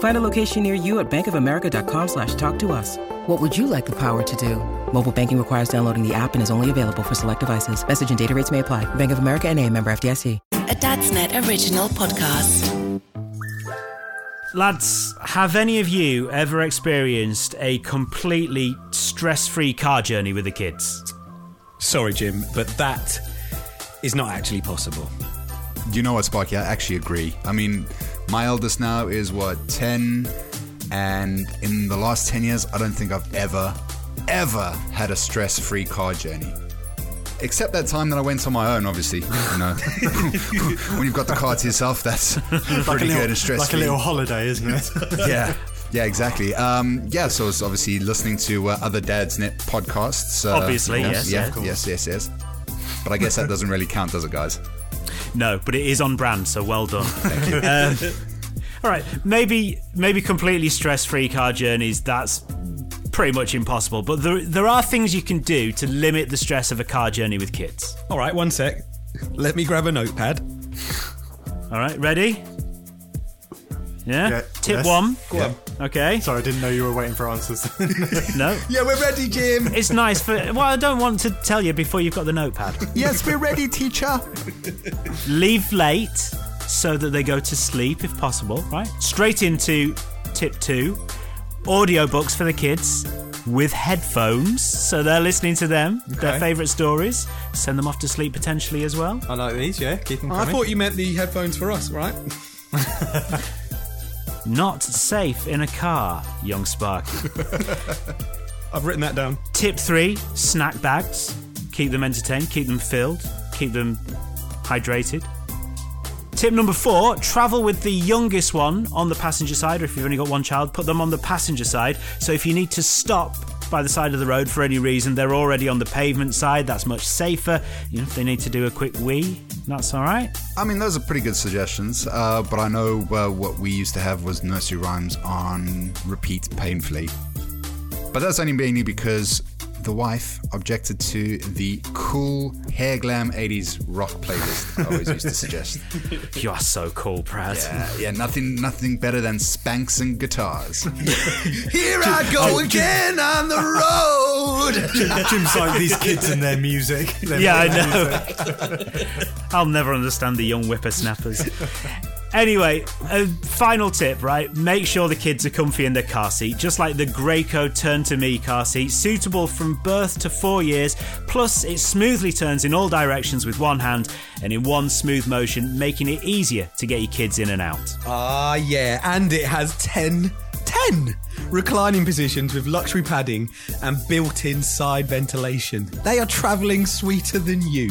Find a location near you at bankofamerica.com slash talk to us. What would you like the power to do? Mobile banking requires downloading the app and is only available for select devices. Message and data rates may apply. Bank of America and a member FDIC. A Dadsnet original podcast. Lads, have any of you ever experienced a completely stress free car journey with the kids? Sorry, Jim, but that is not actually possible. You know what, Sparky? I actually agree. I mean, my eldest now is what, 10? And in the last 10 years, I don't think I've ever, ever had a stress free car journey. Except that time that I went on my own, obviously. You know, when you've got the car to yourself, that's pretty like a little, good and stress free. Like a little holiday, isn't it? yeah. Yeah, exactly. Um, yeah, so it's obviously listening to uh, other Dadsnet podcasts. Uh, Obviously, yeah, yes, yeah, yes, yes, yes. But I guess that doesn't really count, does it, guys? No, but it is on brand, so well done. Um, all right, maybe maybe completely stress free car journeys. That's pretty much impossible. But there there are things you can do to limit the stress of a car journey with kids. All right, one sec. Let me grab a notepad. All right, ready? Yeah. Yeah, Tip yes. one. Go on. Okay. Sorry, I didn't know you were waiting for answers. No. Yeah, we're ready, Jim. It's nice for. Well, I don't want to tell you before you've got the notepad. yes, we're ready, teacher. Leave late so that they go to sleep if possible, right? Straight into tip two audiobooks for the kids with headphones so they're listening to them, their favourite stories. Send them off to sleep potentially as well. I like these, yeah. Keep them I thought you meant the headphones for us, right? Not safe in a car, young Sparky. I've written that down. Tip three snack bags. Keep them entertained, keep them filled, keep them hydrated. Tip number four travel with the youngest one on the passenger side, or if you've only got one child, put them on the passenger side. So if you need to stop by the side of the road for any reason, they're already on the pavement side. That's much safer. You know, if they need to do a quick wee, that's all right. I mean, those are pretty good suggestions, uh, but I know uh, what we used to have was nursery rhymes on repeat painfully. But that's only mainly because the wife objected to the cool hair glam 80s rock playlist I always used to suggest. You are so cool, Brad. Yeah, yeah, nothing, nothing better than spanks and guitars. Here I go oh, again on the road. Jim's like these kids and their music. Their Yeah, I music. know. I'll never understand the young whippersnappers. Anyway, a final tip, right? Make sure the kids are comfy in their car seat, just like the Graco Turn to Me car seat, suitable from birth to four years. Plus, it smoothly turns in all directions with one hand and in one smooth motion, making it easier to get your kids in and out. Ah, yeah, and it has 10, 10 reclining positions with luxury padding and built-in side ventilation. They are travelling sweeter than you.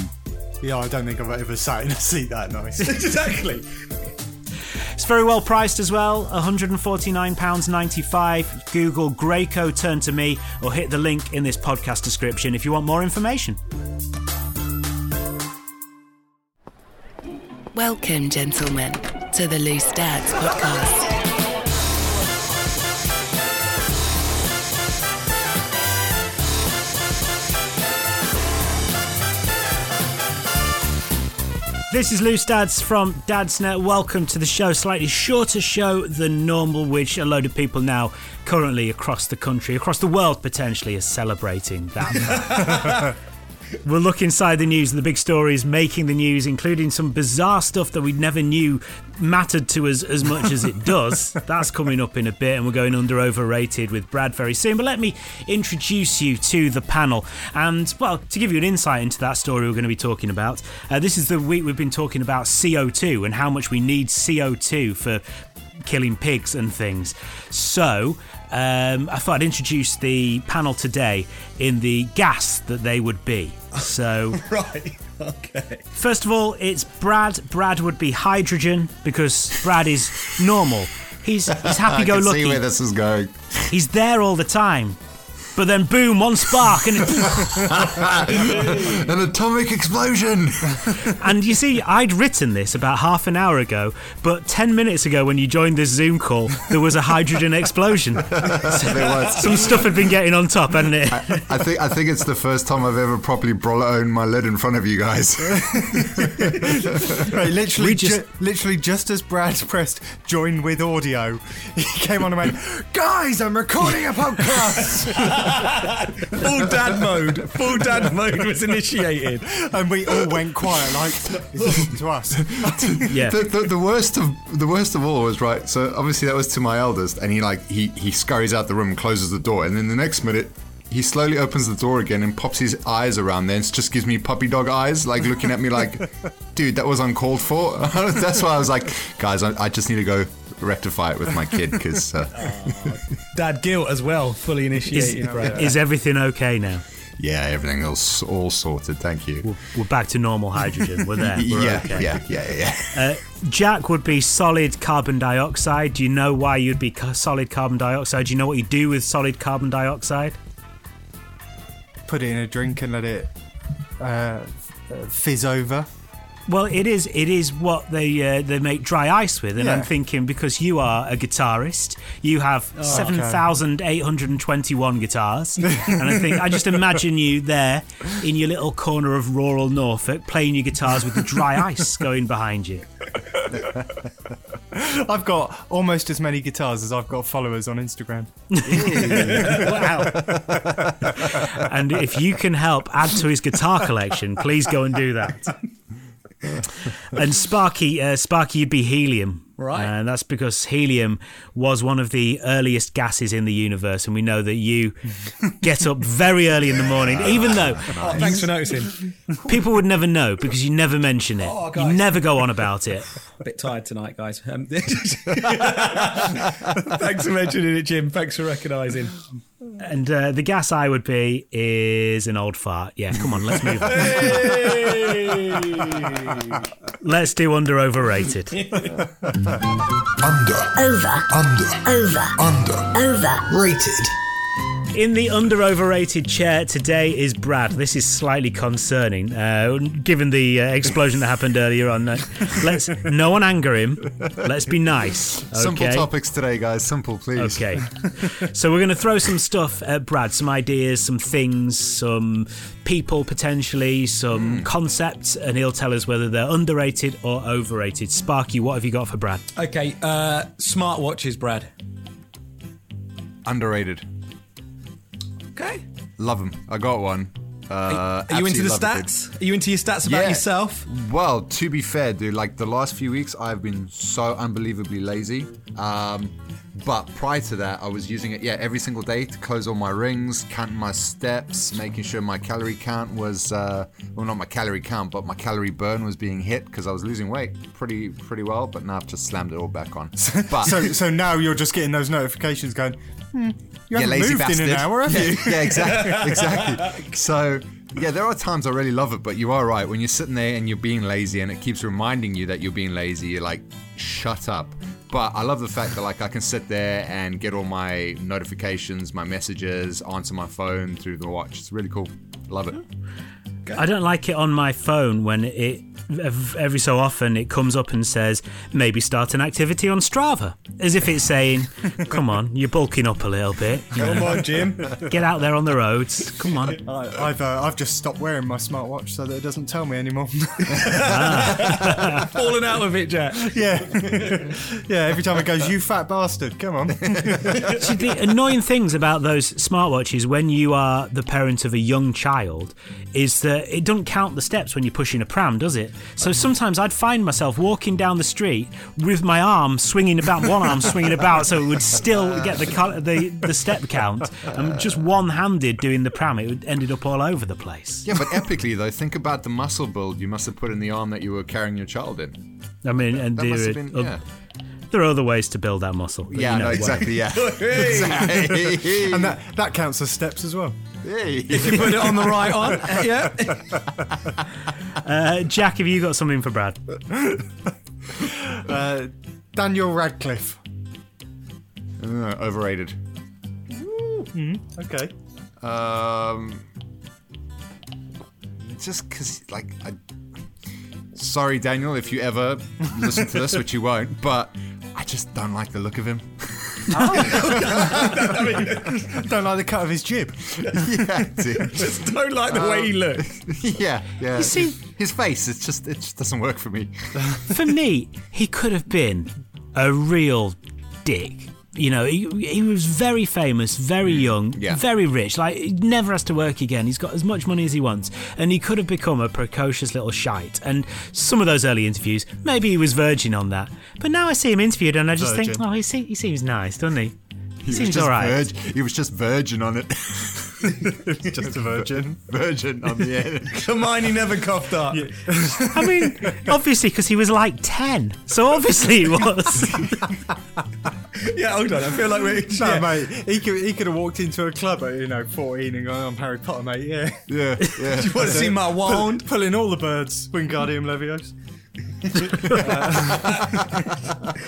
Yeah, I don't think I've ever sat in a seat that nice. exactly. It's very well priced as well, £149.95. Google Graco Turn to Me or hit the link in this podcast description if you want more information. Welcome, gentlemen, to the Loose Dads podcast. This is Loose Dads from Dadsnet. Welcome to the show. Slightly shorter show than normal, which a load of people now currently across the country, across the world potentially, are celebrating that. We'll look inside the news, and the big stories making the news, including some bizarre stuff that we never knew mattered to us as much as it does. That's coming up in a bit, and we're going under overrated with Brad very soon. But let me introduce you to the panel. And, well, to give you an insight into that story we're going to be talking about, uh, this is the week we've been talking about CO2 and how much we need CO2 for killing pigs and things. So, um, I thought I'd introduce the panel today in the gas that they would be. So, Right. Okay. first of all, it's Brad. Brad would be hydrogen because Brad is normal. He's he's happy I go can see lucky. where this is going. He's there all the time. But then, boom, one spark, and An atomic explosion. and you see, I'd written this about half an hour ago, but ten minutes ago, when you joined this Zoom call, there was a hydrogen explosion. Some stuff had been getting on top, hadn't it? I think I think it's the first time I've ever properly blown my lid in front of you guys. Right, literally, just- ju- literally, just as Brad pressed join with audio, he came on and went, "Guys, I'm recording a podcast," Full dad mode. Full dad mode was initiated. and we all went quiet, like it's listening to us. Yeah. the, the, the worst of the worst of all was right. So obviously that was to my eldest, and he like he he scurries out the room and closes the door, and then the next minute. He slowly opens the door again and pops his eyes around there and just gives me puppy dog eyes, like looking at me like, dude, that was uncalled for. That's why I was like, guys, I, I just need to go rectify it with my kid because uh, Dad guilt as well, fully Is, initiated. is everything okay now? yeah, everything else all sorted. Thank you. We're back to normal hydrogen. We're there. We're yeah, okay. yeah, yeah, yeah. Uh, Jack would be solid carbon dioxide. Do you know why you'd be solid carbon dioxide? Do you know what you do with solid carbon dioxide? Put it in a drink and let it uh, uh, fizz over. Well, it is. It is what they uh, they make dry ice with, and Yeah. I'm thinking because you are a guitarist, you have Oh, seven thousand eight hundred and twenty-one guitars, and I think I just imagine you there in your little corner of rural Norfolk playing your guitars with the dry ice going behind you. I've got almost as many guitars as I've got followers on Instagram. Wow! and if you can help add to his guitar collection, please go and do that. And Sparky, uh, Sparky, you'd be helium, Right. And that's because helium was one of the earliest gases in the universe, and we know that you get up very early in the morning, even though Oh, thanks for noticing. people would never know because you never mention it. Oh, you never go on about it. A bit tired tonight, guys. Um, thanks for mentioning it, Jim. Thanks for recognising. And uh, the gas I would be is an old fart. Yeah, come on, let's move on. Let's do under overrated. Under, Over, under, over, under. over. Rated. In the under overrated chair today is Brad. This is slightly concerning, uh, given the uh, explosion that happened earlier on. Uh, let's no one anger him. Let's be nice. Okay? Simple topics today, guys. Simple, please. Okay. so we're going to throw some stuff at Brad, some ideas, some things, some people potentially, some concepts, and he'll tell us whether they're underrated or overrated. Sparky, what have you got for Brad? Okay, uh, smartwatches, Brad. Underrated. Okay. Love them. I got one. Uh, Are you into the it, stats? Are you into your stats about Yeah. yourself? Well, to be fair, dude, like the last few weeks, I've been so unbelievably lazy. Um, but prior to that, I was using it, yeah, every single day to close all my rings, count my steps, making sure my calorie count was, uh, well, not my calorie count, but my calorie burn was being hit because I was losing weight pretty, pretty well. But now I've just slammed it all back on. But So, so now you're just getting those notifications going. Hmm, you yeah, haven't lazy moved bastard. in an hour, have yeah, you? yeah, exactly, exactly. So, yeah, there are times I really love it, but you are right. When you're sitting there and you're being lazy, and it keeps reminding you that you're being lazy, you're like, shut up. But I love the fact that like I can sit there and get all my notifications, my messages, answer my phone through the watch. It's really cool. Love it. I don't like it on my phone when it every so often it comes up and says maybe start an activity on Strava, as if it's saying, "Come on, you're bulking up a little bit. you Come know, on, Jim. get out there on the roads. Come on." I, I've uh, I've just stopped wearing my smartwatch so that it doesn't tell me anymore. falling out of it, Jack. Yeah. yeah, every time it goes, you fat bastard, come on. See, the annoying things about those smartwatches when you are the parent of a young child is that it doesn't count the steps when you're pushing a pram, does it? So sometimes I'd find myself walking down the street with my arm swinging about, one arm swinging about, so it would still get the the, the step count. And just one-handed doing the pram, it would ended up all over the place. Yeah, but epically though, think about the muscle build you must have put in the arm that you were carrying your child in. I mean, and That must have been, yeah. There are other ways to build that muscle. but Yeah, you know, no, exactly, yeah. Exactly. And that, that counts as steps as well. Hey. If you put it on the right on. Yeah. Uh, Jack, have you got something for Brad? Uh, Daniel Radcliffe. Uh, overrated. Okay. Um, just because, like, I. Sorry, Daniel, if you ever listen to this, which you won't, but I just don't like the look of him. Oh. Don't like the cut of his jib. yeah, dude. Just don't like the way he um, looks. yeah, yeah. You see- his face, it's just, it just doesn't work for me. For me, he could have been a real dick. You know, he, he was very famous, very mm. young, Yeah. very rich. Like, he never has to work again. He's got as much money as he wants. And he could have become a precocious little shite. And some of those early interviews, maybe he was virgin on that. But now I see him interviewed and I just think, oh, he, se- he seems nice, doesn't he? He, seems just all right. virgin- he was just virgin on it. Just a virgin. virgin on the end. Hermione never coughed up. I mean, obviously, because he was like 10. So obviously he was. Yeah, hold on. I feel like we're. No, yeah. mate, he could, he could have walked into a club at, you know, 14 and gone, I'm Harry Potter, mate, yeah. Yeah, yeah. You want to see my wand? Pulling all the birds, Wingardium Leviosa.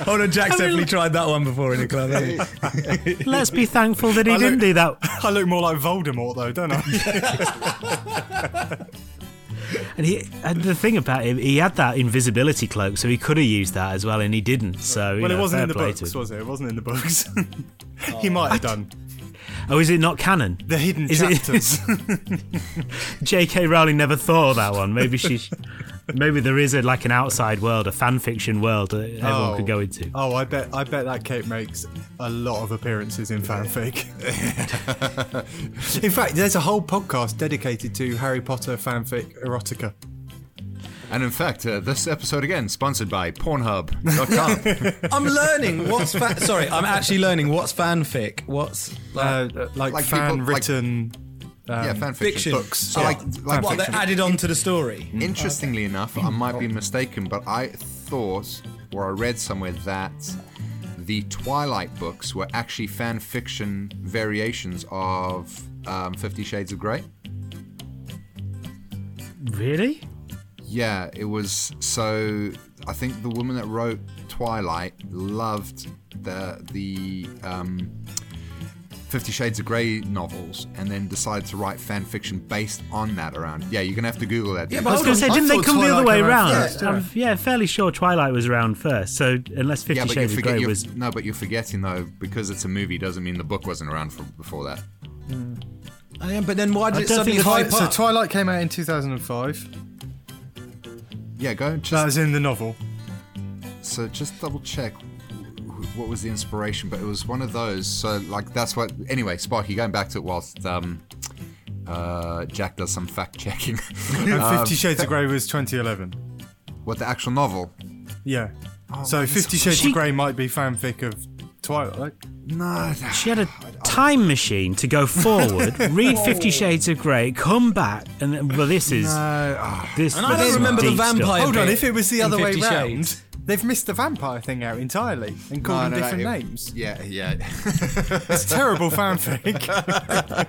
Hold on, Jack's definitely tried that one before in a club. hasn't he? Let's be thankful that he I didn't look- do that. I look more like Voldemort, though, don't I? And he and the thing about him, he had that invisibility cloak, so he could have used that as well, and he didn't. So well, know, it wasn't fair in the books, to was it? It wasn't in the books. he oh. might have done. Oh, is it not canon? The hidden Is it- chapters. J.K. Rowling never thought of that one. Maybe she, maybe there is a like an outside world, a fan fiction world that everyone could go into. Oh, I bet I bet that Kate makes a lot of appearances in fanfic. in fact, there's a whole podcast dedicated to Harry Potter fanfic erotica. And in fact, uh, this episode again sponsored by Pornhub.com. I'm learning what's fan. Sorry, I'm actually learning what's fanfic. What's Uh, like, Like people- fan written. yeah, fan fiction. fiction books. So Yeah. like, like what they added on to the story? Interestingly enough, I might be mistaken, but I thought or I read somewhere that the Twilight books were actually fan fiction variations of um, Fifty Shades of Grey. Really? Yeah, it was. So I think the woman that wrote Twilight loved the the um, Fifty Shades of Grey novels, and then decided to write fan fiction based on that. Around. Yeah, you're gonna have to Google that. dude. I was going to say, didn't they thought come the other way came out around? first, I'm, yeah, fairly sure Twilight was around first. So unless Fifty Yeah, but you Shades of Grey was, no, but you're forgetting though because it's a movie doesn't mean the book wasn't around for, before that. Mm. Oh, yeah, but then why did I it suddenly think the hype So? Twilight came out in 2005. Yeah, go That just was in the novel. so just double check wh- what was the inspiration, but it was one of those. So like that's what. Anyway, Sparky, going back to it whilst um, uh, Jack does some fact checking. Um, Fifty Shades of Grey was 2011. what the actual novel? Yeah. Oh, so Fifty Shades She- of Grey might be fanfic of Twilight. No, she had a time machine to go forward, read Fifty Shades of Grey, come back, and well, this is No. this. And I don't remember the deep stuff. vampire Hold on, if it was the other way Fifty round, Shades. They've missed the vampire thing out entirely and called No, them no, no, different it- names. Yeah, yeah. It's terrible fanfic.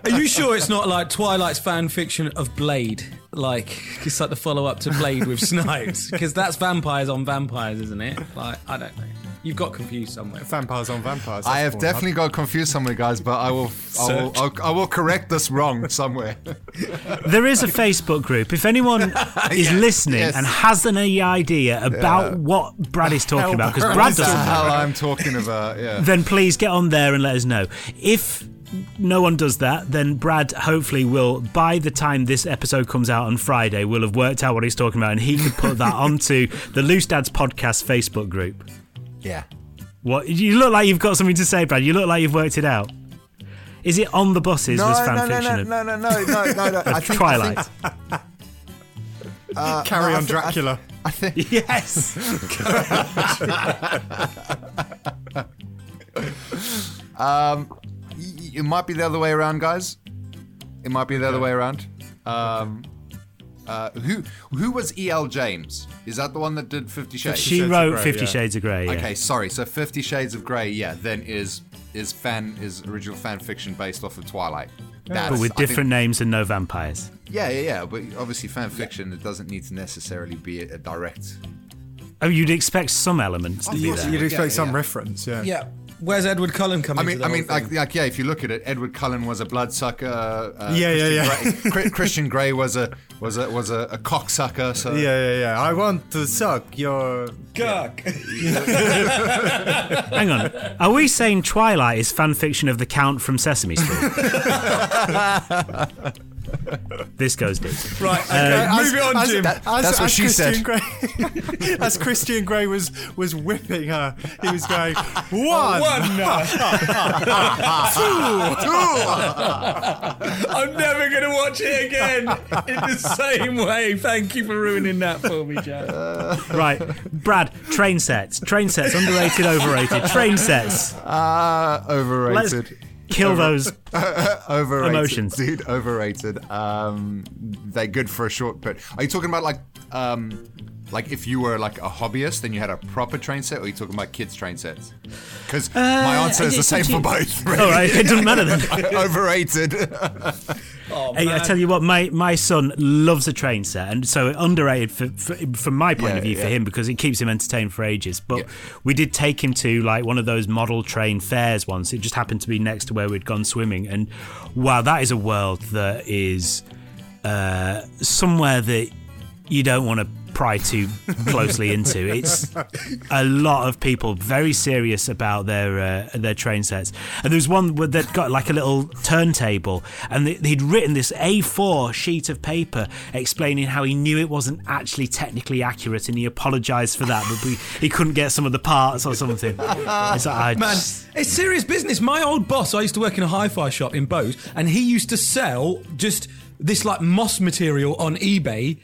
Are you sure it's not like Twilight's fan fiction of Blade? Like it's like the follow up to Blade with Snipes, because that's vampires on vampires, isn't it? Like I don't know. You've got confused somewhere. vampires on vampires. I have Pornhub. definitely got confused somewhere, guys, but I will, I will, I'll, I will correct this wrong somewhere. There is a Facebook group. If anyone is Yeah, listening yes. and has any idea about what Brad is talking about, because Brad doesn't know, hell I'm talking about. Yeah. then please get on there and let us know. If no one does that, then Brad hopefully will, by the time this episode comes out on Friday, will have worked out what he's talking about, and he could put that onto the Loose Dads podcast Facebook group. Yeah. What you look like you've got something to say, Brad. You look like you've worked it out. Is it on the buses? No, was no, fan no, fiction no, of, no, no, no, no, no, no. I think, Twilight? I think, uh, Carry no, on, I thi- Dracula. I think. yes. Um, it might be the other way around, guys. It might be the other way around. Um, uh, who who was E.L. James? Is that the one that did Fifty Shades? she Shades of wrote Grey, Fifty yeah. Shades of Grey. Yeah. Okay, sorry. So Fifty Shades of Grey, yeah, then is is fan is original fan fiction based off of Twilight. That's, but with I think- different names and no vampires. yeah, yeah, yeah. But obviously, fan fiction it doesn't need to necessarily be a, a direct. Oh, you'd expect some elements to be there. You'd expect yeah, some yeah. reference, yeah. Yeah. Where's Edward Cullen coming? I mean, to the I mean, like, like, yeah. If you look at it, Edward Cullen was a bloodsucker. Uh, Yeah, yeah, Christian yeah. Grey, Christian Grey was a was a was a, a cocksucker. So Yeah, yeah, yeah. I want to suck your. Gurk. Hang on. Are we saying Twilight is fan fiction of the Count from Sesame Street? this goes deep. right. Okay. As- move it on, as- Jim. that- as- that's what she Christian said. Grey, as Christian Grey was was whipping her, he was going one. One. I'm never going to watch it again in the same way. Thank you for ruining that for me, Jack. Right. Brad, train sets. Train sets, underrated, overrated. Train sets. Ah, Let's overrated. Kill those. overrated, Emotions. dude. Overrated. Um, they're good for a short bit. Are you talking about like, um, like if you were like a hobbyist and you had a proper train set, or are you talking about kids' train sets? Because my answer is the same for actually- both. All right, it doesn't matter then. overrated. Oh, Hey, I tell you what, my, my son loves a train set, and so underrated for, for, from my point Yeah, of view for him because it keeps him entertained for ages. But Yeah. we did take him to like one of those model train fairs once. It just happened to be next to where we'd gone swimming, and wow, that is a world that is uh, somewhere that you don't want to pry too closely into. It's a lot of people very serious about their uh, their train sets. And there was one that got like a little turntable, and he'd written this A4 sheet of paper explaining how he knew it wasn't actually technically accurate, and he apologised for that, but we, he couldn't get some of the parts or something. It's like, Man, just- it's serious business. My old boss, I used to work in a hi-fi shop in Bose, and he used to sell just this like moss material on eBay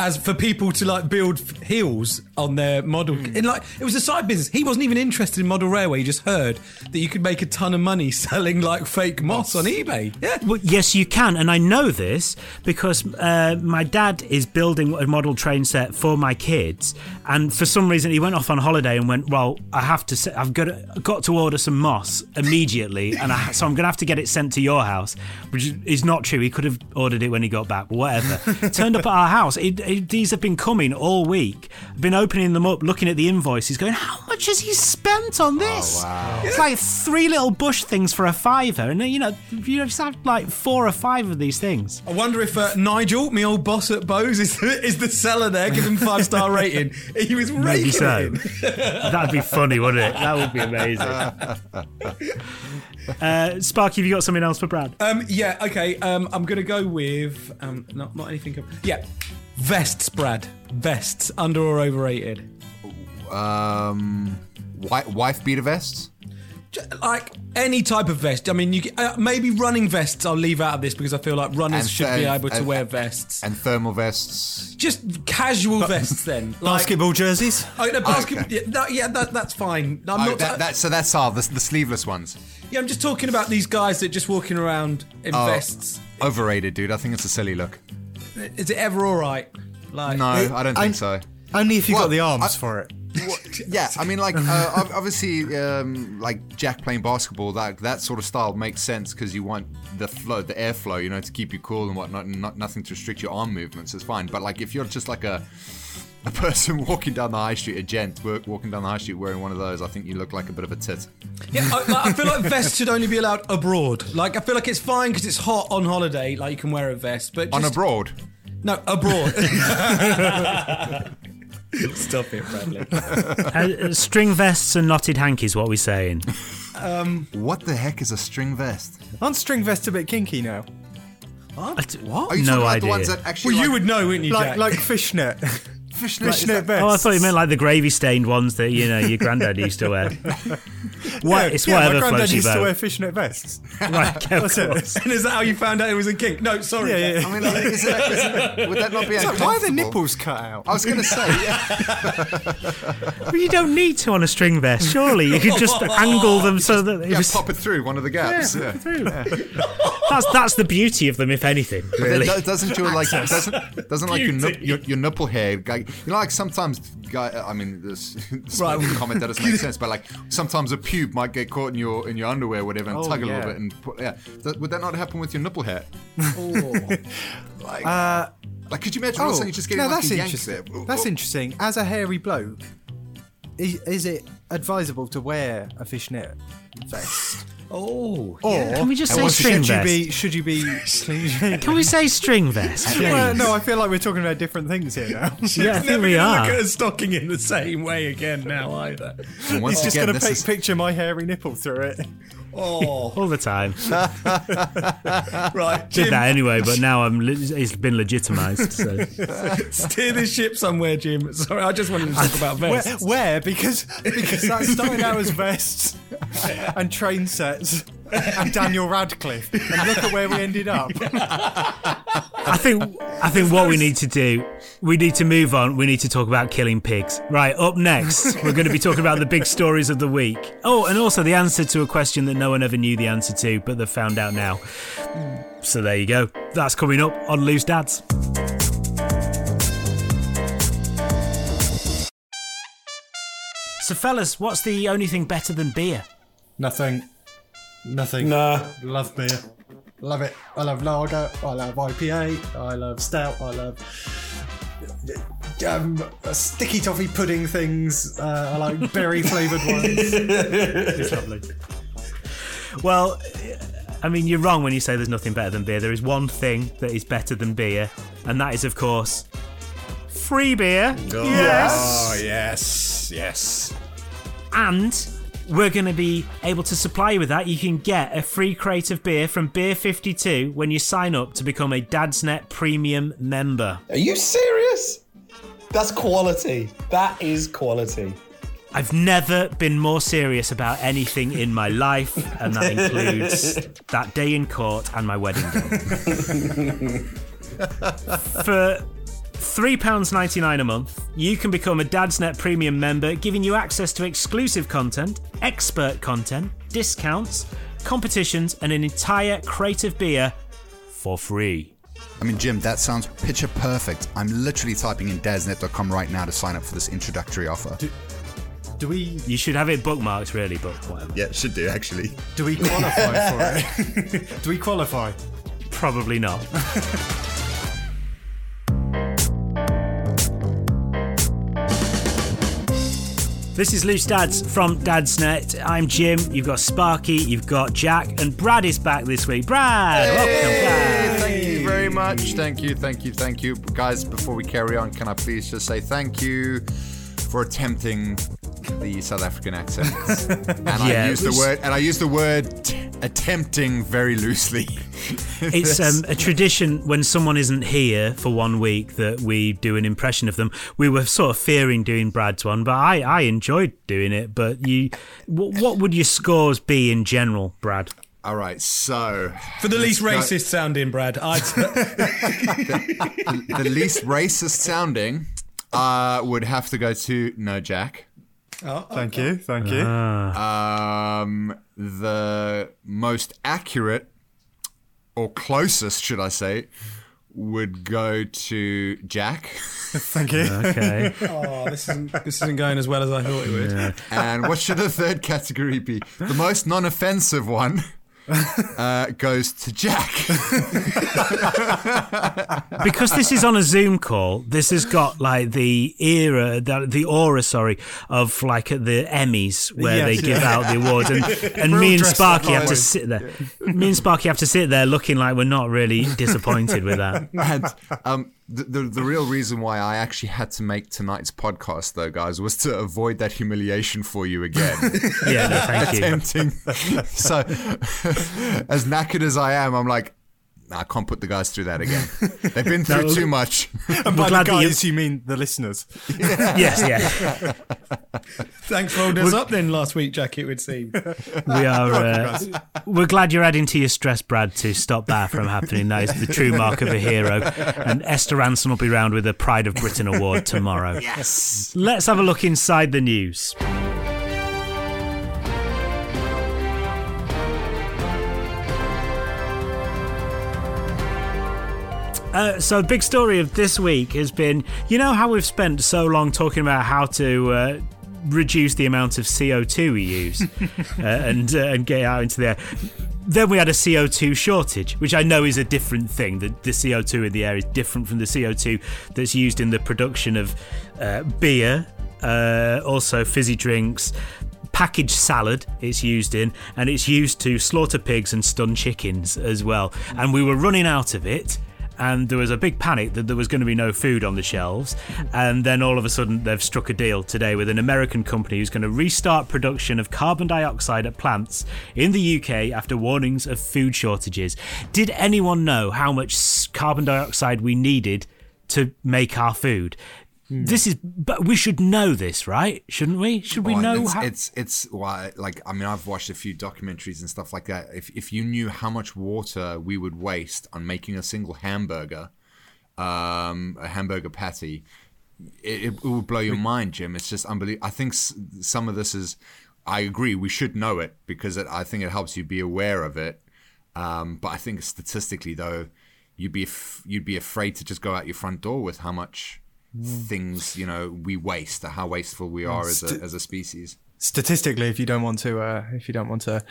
as for people to like build heels on their model. And like it was a side business. He wasn't even interested in model railway. He just heard that you could make a ton of money selling like fake moss on eBay. Yeah. Well, yes, you can, and I know this because uh, my dad is building a model train set for my kids, and for some reason he went off on holiday and went, "Well, I have to, se- I've got to, got to order some moss immediately, and I, so I'm going to have to get it sent to your house," which is not true. He could have ordered it when he got back, but whatever. Turned up at our house. It, it, these have been coming all week. I've been opening them up, looking at the invoices, going, "How much has he spent on this?" It's like three little bush things for a fiver, and you know, you just have like four or five of these things. I wonder if uh, Nigel, my old boss at Bose, is the, is the seller there. Give him five star rating. He was raking Maybe it so. in. That'd be funny, wouldn't it? That would be amazing. Uh, Sparky, have you got something else for Brad? Um, yeah, okay. Um, I'm gonna go with um, not not anything. Yeah, vests, Brad. Vests, under or overrated? um, wife, wife beater vests. Like any type of vest. I mean, you get- uh, maybe running vests. I'll leave out of this because I feel like runners And- should be able to and- wear vests. and thermal vests. Just casual vests, then. Like, Basketball jerseys. Oh, no, basketball. Yeah, that, yeah that, that's fine. I'm Oh, not. that, that, so that's all the, the sleeveless ones. yeah, I'm just talking about these guys that just walking around in Oh. vests. Overrated, dude. I think it's a silly look. Is it ever all right? Like, No, I don't I- think so. Only if you Well, got the arms I- for it. Yeah, I mean, like uh, obviously, um, like Jack playing basketball, that that sort of style makes sense because you want the flow, the airflow, you know, to keep you cool and whatnot, and not nothing to restrict your arm movements. Is fine. But like, if you're just like a a person walking down the high street, a gent work, walking down the high street wearing one of those, I think you look like a bit of a tit. Yeah, I, like, I feel like vests should only be allowed abroad. Like, I feel like it's fine because it's hot on holiday. Like, you can wear a vest, but On abroad, no abroad. Stop it, Bradley. Uh, string vests and knotted hankies, what are we saying? Um, What the heck is a string vest? Aren't string vests a bit kinky now? I d- what? Are you no talking about idea. the ones that actually well, you would know, wouldn't you, Like Jack? like fishnet. Fishnet, is fishnet that- Oh, I thought you meant like the gravy stained ones that you know your granddad used to wear. What? It's yeah, whatever my floats granddad your used to boat. wear fishnet vests. Right, okay, of That's it. course. and is that how you found out it was a kink? No, sorry. Yeah, yeah, yeah. I mean, like, is that, is that, would that not be So why are the nipples cut out? I was going to say, yeah, But you don't need to on a string vest. Surely you could just angle them so that it yeah, was, pop it through one of the gaps. Yeah, that's that's the beauty of them, if anything. But Really. then doesn't your like doesn't doesn't like your, your your nipple hair like you know like sometimes guy I mean this, this Right. comment that doesn't make sense but like sometimes a pube might get caught in your in your underwear or whatever and Oh, tug a yeah. little bit and put, yeah Th- would that not happen with your nipple hair like Uh, like could you imagine all of a oh, you just getting no, like that's interesting. there That's interesting. As a hairy bloke, is, is it advisable to wear a fishnet vest? Oh, Or Can we just say what's- string should you be should you be Can we say string vest? Well, no, I feel like we're talking about different things here now. Yeah, I think we are. look at a stocking in the same way again now either. He's just going to this is- picture my hairy nipple through it. Oh, All the time. right. Did that anyway, but now I'm. It's been legitimised. So. steer the ship somewhere, Jim. Sorry, I just wanted to talk about Where, vests. where? Because because that started out as vests and train sets and Daniel Radcliffe, and look at where we ended up. I think I think what we need to do, we need to move on. We need to talk about killing pigs. Right, up next, we're going to be talking about the big stories of the week. Oh, and also the answer to a question that no one ever knew the answer to, but they've found out now. So there you go. That's coming up on Loose Dads. So, fellas, what's the only thing better than beer? Nothing. Nothing. Nah. Love beer. Love it. I love lager. I love IPA. I love stout. I love um, sticky toffee pudding things. Uh, I like berry flavoured ones. it's lovely. Well, I mean, you're wrong when you say there's nothing better than beer. There is one thing that is better than beer, and that is, of course, free beer. Yes. Oh, yes. Yes. And we're going to be able to supply you with that. You can get a free crate of beer from Beer 52 when you sign up to become a Dadsnet Premium member. Are you serious? That's quality. That is quality. I've never been more serious about anything in my life, and that includes that day in court and my wedding day. For £3.99 a month, you can become a Dadsnet Premium member, giving you access to exclusive content, expert content, discounts, competitions, and an entire crate of beer for free. I mean, Jim, that sounds picture perfect. I'm literally typing in dadsnet.com right now to sign up for this introductory offer. Do we You should have it bookmarked, really, but whatever. yeah, should do actually. do we qualify for it? do we qualify? Probably not. This is Loose Dads from Dadsnet. I'm Jim. You've got Sparky, you've got Jack, and Brad is back this week. Brad, welcome back. Thank you very much. Thank you, thank you, thank you. Guys, before we carry on, can I please just say thank you for attempting the South African accent. and Yeah, I use the word and I use the word t- attempting very loosely. It's um, a tradition when someone isn't here for one week that we do an impression of them. We were sort of fearing doing Brad's one, but I, I enjoyed doing it. But you, what, what would your scores be in general, Brad? All right, so For the least go. racist sounding, Brad, I'd the least racist sounding uh, would have to go to No Jack. Thank you, thank you. Um, the most accurate, or closest, should I say, would go to Jack. thank you. Okay. Oh, this isn't this isn't going as well as I thought it would. And what should the third category be? The most non-offensive one uh, goes to Jack. because this is on a Zoom call, this has got like the era, the, the aura, sorry, of like at the Emmys where Yes, they yeah. give out the awards, and, and We're me and Sparky have to sit there. Me and Sparky have to sit there looking like we're not really disappointed with that. and um, The, the the real reason why I actually had to make tonight's podcast, though, guys, was to avoid that humiliation for you again. Yeah, no, thank you. Attempting. so, as knackered as I am, I'm like, "Nah, I can't put the guys through that again. They've been through No. too much. And We're by the glad that you- guys, you mean the listeners. Yes, yeah. Thanks for holding us up then last week, Jack, it would seem. We are. Uh, we're glad you're adding to your stress, Brad, to stop that from happening. That is the true mark of a hero. And Esther Rantzen will be round with a Pride of Britain award tomorrow. Yes. Let's have a look inside the news. Uh, so, the big story of this week has been you know how we've spent so long talking about how to uh, reduce the amount of CO2 we use uh, and, uh, and get it out into the air. Then we had a CO2 shortage, which I know is a different thing. The, the CO2 in the air is different from the CO2 that's used in the production of uh, beer, uh, also fizzy drinks, packaged salad it's used in, and it's used to slaughter pigs and stun chickens as well. And we were running out of it. And there was a big panic that there was going to be no food on the shelves. And then all of a sudden, they've struck a deal today with an American company who's going to restart production of carbon dioxide at plants in the UK after warnings of food shortages. Did anyone know how much carbon dioxide we needed to make our food? This is, but we should know this, right? Shouldn't we? Should we Well, know it's, how? it's it's well, like I mean I've watched a few documentaries and stuff like that. If if you knew how much water we would waste on making a single hamburger, um, a hamburger patty, it, it would blow your mind, Jim. It's just unbelievable. I think s- some of this is. I agree. We should know it because it, I think it helps you be aware of it. Um, but I think statistically, though, you'd be f- you'd be afraid to just go out your front door with how much things you know we waste, or how wasteful we are as a, as a species. Statistically, if you don't want to, uh, if you don't want to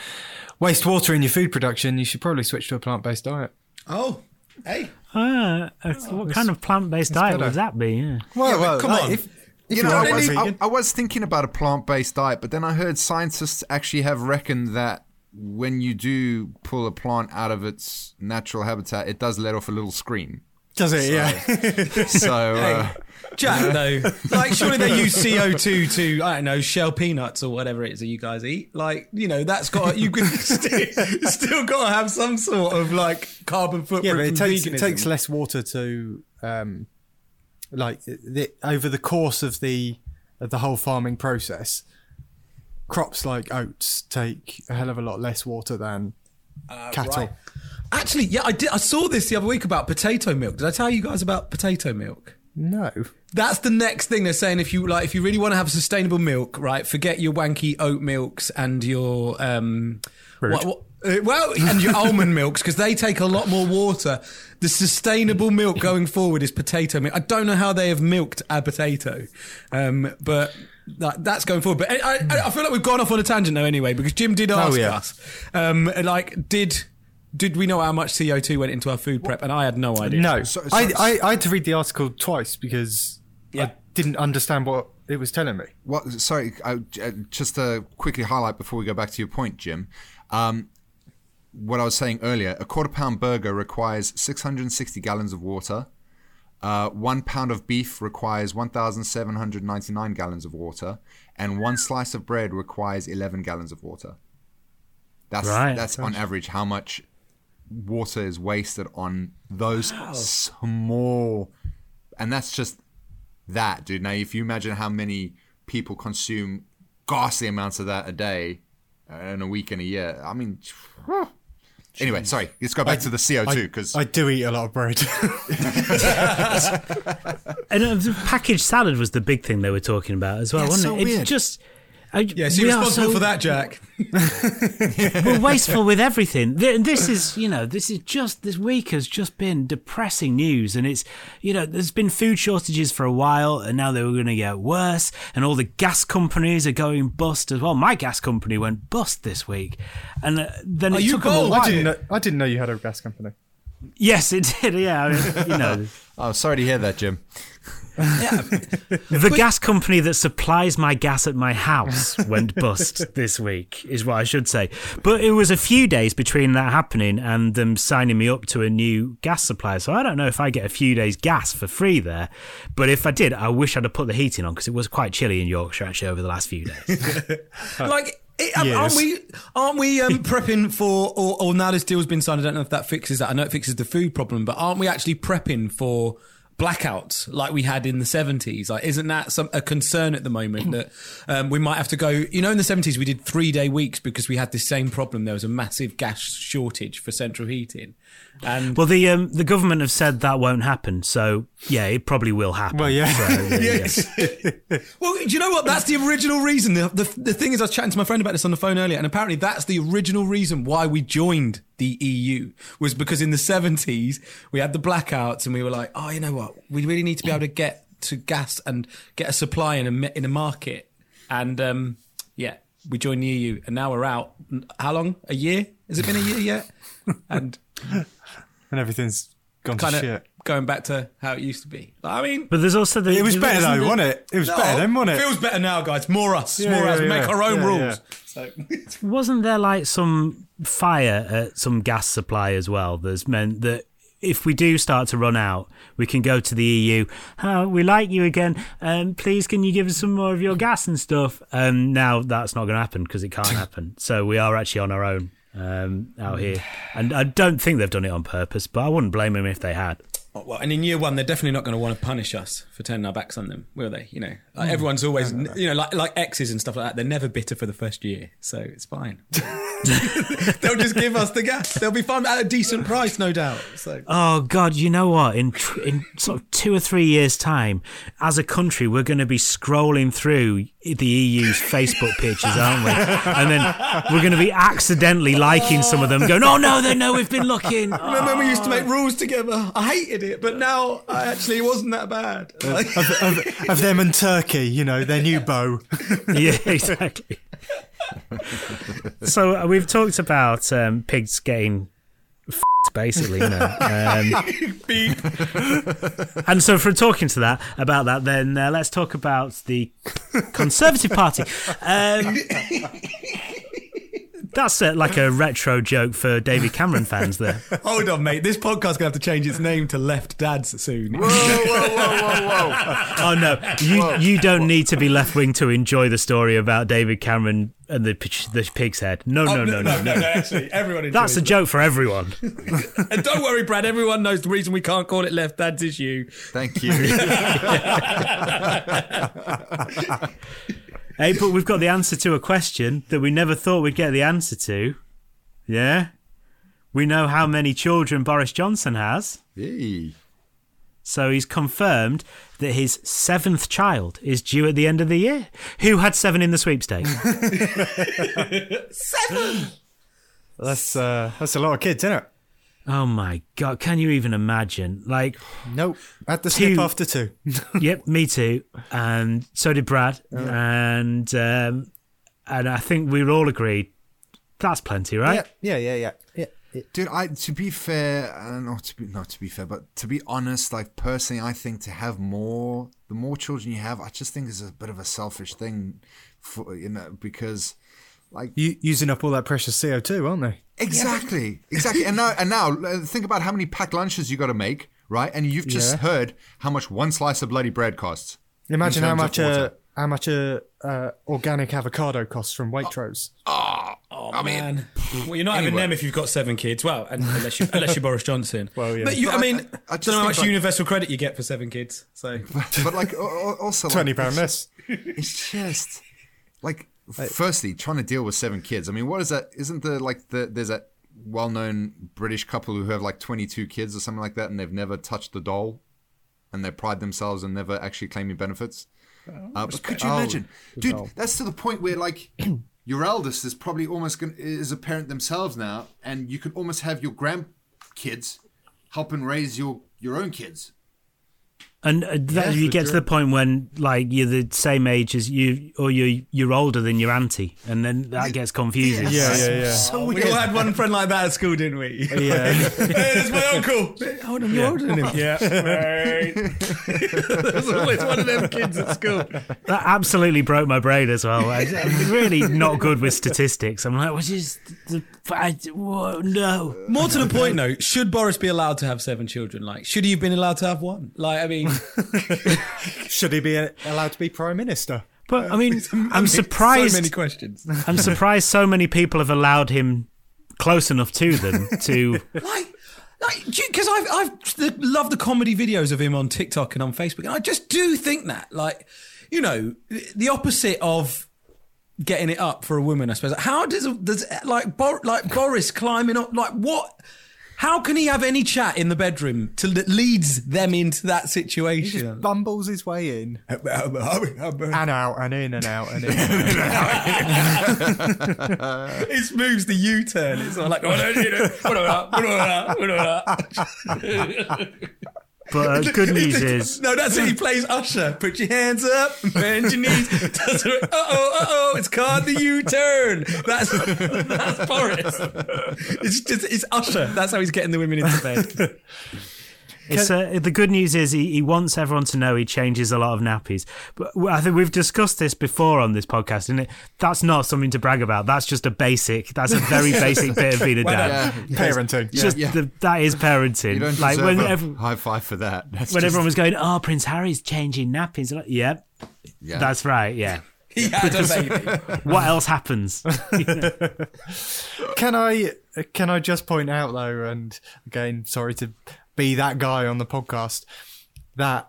waste water in your food production, you should probably switch to a plant-based diet. Oh, hey. Ah, what kind of plant-based diet better. would that be? Yeah. Well, well, come like, on. If, if you you know, I was, I, I was thinking about a plant-based diet, but then I heard scientists actually have reckoned that when you do pull a plant out of its natural habitat, it does let off a little scream. does it? Yeah. So, uh, Jack, though, like surely they use CO two to I don't know shell peanuts or whatever it is that you guys eat. Like you know that's got you can still, still got to have some sort of like carbon footprint. yeah, but it takes it takes less water to, um, like the, over the course of the of the whole farming process. Crops like oats take a hell of a lot less water than cattle. right. Actually, yeah, I did. I saw this the other week about potato milk. Did I tell you guys about potato milk? No. That's the next thing they're saying. If you like, if you really want to have sustainable milk, right? Forget your wanky oat milks and your um, what, what, uh, well, and your almond milks because they take a lot more water. The sustainable milk going forward is potato milk. I don't know how they have milked a potato, um, but that, that's going forward. But I, I, I feel like we've gone off on a tangent now anyway because Jim did ask yeah. us, um, like, did did we know how much CO two went into our food prep? And I had no idea. No. So- so- I, I, I had to read the article twice because Yeah. I didn't understand what it was telling me. Well, sorry, uh, uh, just to quickly highlight before we go back to your point, Jim. Um, what I was saying earlier, a quarter pound burger requires 660 gallons of water. Uh, one pound of beef requires 1,799 gallons of water, and one slice of bread requires 11 gallons of water. That's Right. that's on average how much water is wasted on those small, and that's just that, dude. Now, if you imagine how many people consume ghastly amounts of that a day, uh, in a week and a year, I mean. Anyway, sorry. Let's go back to the CO two because I do eat a lot of bread. And uh, the packaged salad was the big thing they were talking about as well, Yeah, wasn't so it? weird. It's just. I, Yes, you're we responsible so- for that, Jack. We're wasteful with everything. This is, you know, this is just this week has just been depressing news, and it's, you know, there's been food shortages for a while, and now they were going to get worse, and all the gas companies are going bust as well. My gas company went bust this week, and uh, then it you took them a bold? while. I didn't know, I didn't know you had a gas company. Yes, it did. Yeah, I mean, you know. Oh, sorry to hear that, Jim. The gas company that supplies my gas at my house went bust this week, is what I should say. But it was a few days between that happening and them signing me up to a new gas supplier. So I don't know if I get a few days gas for free there. But if I did, I wish I'd have put the heating on because it was quite chilly in Yorkshire actually over the last few days. like it, um, aren't we aren't we um, prepping for or, or now this deal's been signed i don't know if that fixes that. I know it fixes the food problem but aren't we actually prepping for blackouts like we had in the 70s like isn't that some a concern at the moment that um, we might have to go you know in the 70s we did three day weeks because we had this same problem there was a massive gas shortage for central heating and well, the um, the government have said that won't happen. So yeah, it probably will happen. Well, yeah. So, uh, yes. Well, do you know what? That's the original reason. The, the, the thing is, I was chatting to my friend about this on the phone earlier, and apparently that's the original reason why we joined the EU was because in the 70s we had the blackouts and we were like, oh, you know what? We really need to be able to get to gas and get a supply in a, in a market. And um, yeah, we joined the EU and now we're out. How long? A year? Has it been a year yet? And and everything's gone kind to shit. Going back to how it used to be. I mean, But there's also the It was better isn't though, there- wasn't it? It was better then, wasn't it? Feels better now, guys. More us. Yeah, more yeah, us. We yeah. make our own Yeah, rules. yeah. So. Wasn't there like some fire at some gas supply as well? That's meant that if we do start to run out, we can go to the EU. Oh, we like you again. Um, please, can you give us some more of your gas and stuff? Um, now that's not going to happen because it can't happen. So we are actually on our own um, out here, and I don't think they've done it on purpose. But I wouldn't blame them if they had. Well, and in year one, they're definitely not going to want to punish us for turning our backs on them, will they? You know, like Hmm. everyone's always, you know, like like exes and stuff like that. They're never bitter for the first year, so it's fine. They'll just give us the gas. They'll be fine at a decent price, no doubt. So Oh God, you know what? In in sort of two or three years' time, as a country, we're going to be scrolling through the EU's Facebook pictures, aren't we? And then we're going to be accidentally liking some of them, going, "Oh no, they know we've been looking." remember when we used to make rules together? I hated it, but now I actually it wasn't that bad. Like- of, of, of them and Turkey, you know, their new bow. yeah, exactly. so uh, we've talked about um, pigs getting f***ed, basically, you know. Um, and so, from talking to that about that, then uh, let's talk about the Conservative Party. Um, that's uh, like a retro joke for David Cameron fans there. Hold on, mate. This podcast's gonna have to change its name to Left Dads soon. Whoa, whoa, whoa, whoa, whoa. Oh no, you you don't need to be left wing to enjoy the story about David Cameron and the the pig's head. No, no, no, no, no. Actually, everyone. That's a enjoys joke for everyone. And don't worry, Brad. Everyone knows the reason we can't call it Left Dads is you. Thank you. Hey, but we've got the answer to a question that we never thought we'd get the answer to. Yeah? We know how many children Boris Johnson has. Hey. So he's confirmed that his seventh child is due at the end of the year. Who had seven in the sweepstakes? seven. That's uh, that's a lot of kids, isn't it? Oh my God. Can you even imagine? Like, Nope. At the Two. skip after two. yep, me too. And so did Brad. And um, and I think we all agreed that's plenty, right? Yeah, yeah, yeah, yeah. yeah. Dude, I to be fair, uh, not to be not to be fair, but to be honest, like personally, I think to have more, the more children you have, I just think is a bit of a selfish thing, for you know, because like U- using up all that precious CO two, aren't they? exactly, exactly, and now and now uh, think about how many packed lunches you got to make, right? And you've just Yeah. heard how much one slice of bloody bread costs. Imagine how much uh, water. how much a uh, organic avocado costs from Waitrose. Oh, I mean, man. Well, you're not having them if you've got seven kids. Well, and unless you unless you're Boris Johnson. Well, yeah. But you, I But I- mean, I- I I, don't know how much like- universal credit you get for seven kids. So but like al- al- also like, Twenty pound it's- less. It's just like, firstly, trying to deal with seven kids. I mean, what is that? Isn't there like the there's a well-known British couple who have like 22 kids or something like that, and they've never touched the doll, and they pride themselves on never actually claiming benefits. Uh, but could you Oh, imagine, the dude? doll. That's to the point where like. Your eldest is probably almost gonna, is a parent themselves now, and you could almost have your grandkids helping raise your your own kids. And uh, that, Yeah, you get to the point when, like, you're the same age as you, or you're you're older than your auntie, and then that gets confusing. Yeah, yeah, yeah. So We all had one friend like that at school, didn't we? Yeah. that's my uncle. Hold on, you're older than him. Yeah, There's always one of them kids at school. that absolutely broke my brain as well. I, I'm really not good with statistics. I'm like, what is the? I, whoa, no. More to the point, though, should Boris be allowed to have seven children? Like, should he have been allowed to have one? Like, I mean, Should he be allowed to be prime minister? But I mean, I'm surprised. So many questions. I'm surprised so many people have allowed him close enough to them to. like, like, because I've I've loved the comedy videos of him on TikTok and on Facebook, and I just do think that, like, you know, the opposite of getting it up for a woman, I suppose. How does does like Bor- like Boris climbing up? Like, what? How can he have any chat in the bedroom to that leads them into that situation? He just bumbles his way in and out and in and out and in. And out. It moves the U turn. It's not like. But uh, good news is, No, that's it. He plays Usher. Put your hands up, bend your knees. Does it- Uh-oh, uh-oh, it's called the U-turn. That's that's Boris. It's just it's Usher. That's how he's getting the women into bed. it's uh, the good news is he, he wants everyone to know he changes a lot of nappies. But I think we've discussed this before on this podcast, and it that's not something to brag about. That's just a basic. That's a very basic bit of being a dad. Yeah. Parenting. Just yeah. The, that is parenting. You don't like when a ev- high five for that. That's when just- everyone was going, "Oh, Prince Harry's changing nappies," like, yep, yeah. that's right. Yeah. He had a baby. What else happens? Can I can I just point out though, and again, sorry to be that guy on the podcast, that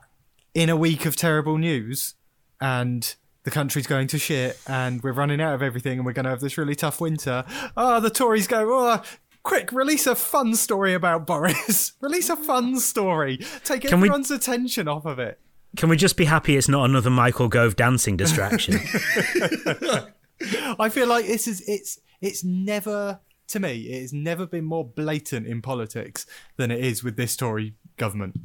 in a week of terrible news and the country's going to shit and we're running out of everything and we're going to have this really tough winter. Oh, the Tories go, oh, uh, quick, release a fun story about Boris. release a fun story. Take Can we- everyone's attention off of it. Can we just be happy it's not another Michael Gove dancing distraction? I feel like this is it's it's never to me it has never been more blatant in politics than it is with this Tory government.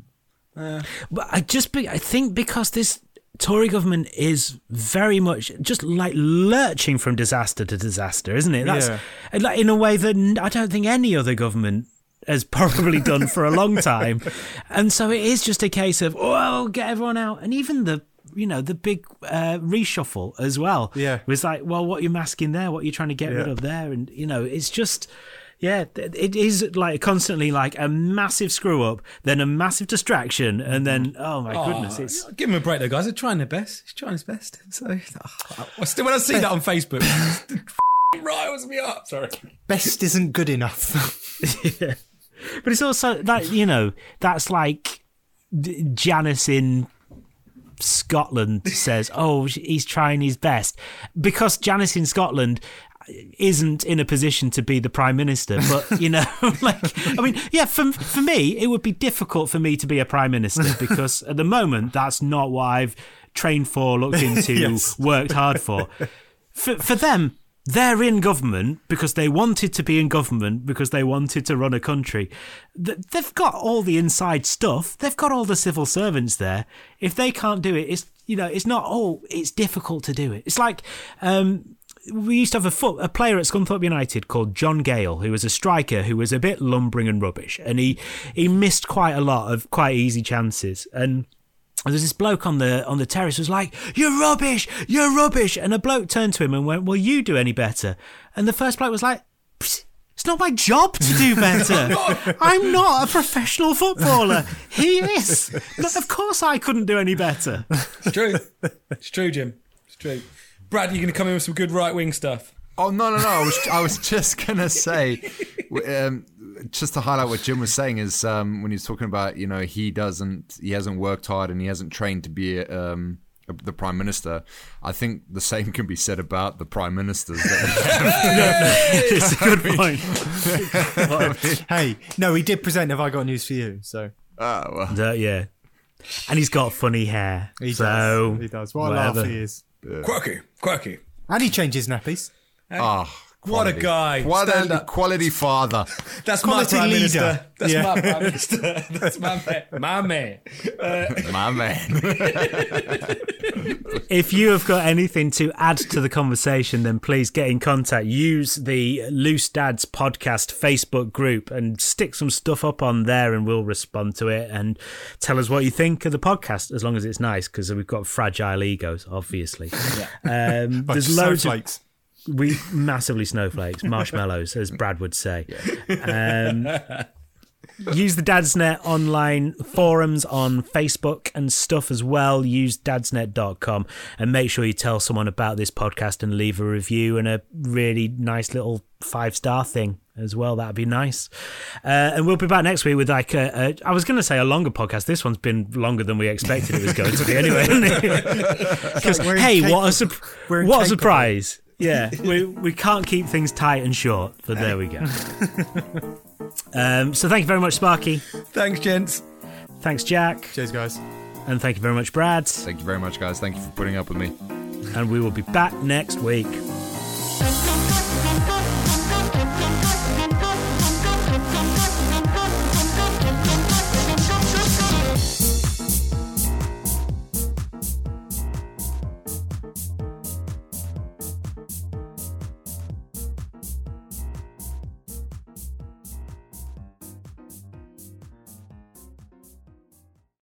Uh, but I just be, I think because this Tory government is very much just like lurching from disaster to disaster, isn't it? That's Yeah. like in a way that I don't think any other government has probably done for a long time. And so it is just a case of oh, get everyone out, and even the you know the big uh, reshuffle as well. Yeah. was like, well, what are you masking there? What are you trying to get rid of there? And you know, it's just. Yeah, it is like constantly like a massive screw up, then a massive distraction, and then oh my goodness, it's Give him a break, though, guys. They're trying their best. He's trying his best. So, I still when I see that on Facebook, it riles me up. Sorry. Best isn't good enough. yeah. But it's also that you know that's like D- Janice in Scotland says, "Oh, he's trying his best," because Janice in Scotland isn't in a position to be the prime minister. But you know, like I mean, yeah, for for me, it would be difficult for me to be a prime minister because at the moment that's not what I've trained for, looked into, Yes. worked hard for. For for them, they're in government because they wanted to be in government because they wanted to run a country. They've got all the inside stuff. They've got all the civil servants there. If they can't do it, it's you know, it's not. Oh, it's difficult to do it. It's like. Um, we used to have a, foot, a player at Scunthorpe United called John Gale, who was a striker who was a bit lumbering and rubbish, and he he missed quite a lot of quite easy chances. And there's this bloke on the on the terrace who was like, "You're rubbish, you're rubbish," and a bloke turned to him and went, "Will you do any better?" And the first bloke was like, "It's not my job to do better. I'm not a professional footballer. He is. No, of course, I couldn't do any better." It's true. It's true, Jim. It's true. Brad, you're going to come in with some good right wing stuff. Oh no no no! I was I was just gonna say, um, just to highlight what Jim was saying is um, when he was talking about you know he doesn't he hasn't worked hard and he hasn't trained to be um, the prime minister. I think the same can be said about the prime ministers. it's a good point. hey, no, he did present Have I Got News for You? So Ah, well, Uh, yeah, and he's got funny hair. he so does. He does. What a whatever. laugh he is. Quirky. Quirky. And he changes nappies. Ah, What a guy. What Stand a up. quality father. That's Quality my prime leader. minister. That's Yeah. my prime minister. That's my man. My man. My man. If you have got anything to add to the conversation, then please get in contact. Use the Loose Dads podcast Facebook group and stick some stuff up on there, and we'll respond to it and tell us what you think of the podcast, as long as it's nice, because we've got fragile egos, obviously. Um, there's loads of Snowflakes. We massively snowflakes, marshmallows, as Brad would say. Um, use the Dadsnet online forums on Facebook and stuff as well. Use dadsnet.com and make sure you tell someone about this podcast and leave a review and a really nice little five star thing as well. That'd be nice. Uh, and we'll be back next week with like a, a I was going to say a longer podcast. This one's been longer than we expected it was going to be anyway. Because hey, what a we're what a surprise! Yeah, we we can't keep things tight and short, but there we go. um, so thank you very much, Sparky. Thanks, gents. Thanks, Jack, Cheers, guys. and thank you very much, Brad. Thank you very much, guys. Thank you for putting up with me. And we will be back next week. Thank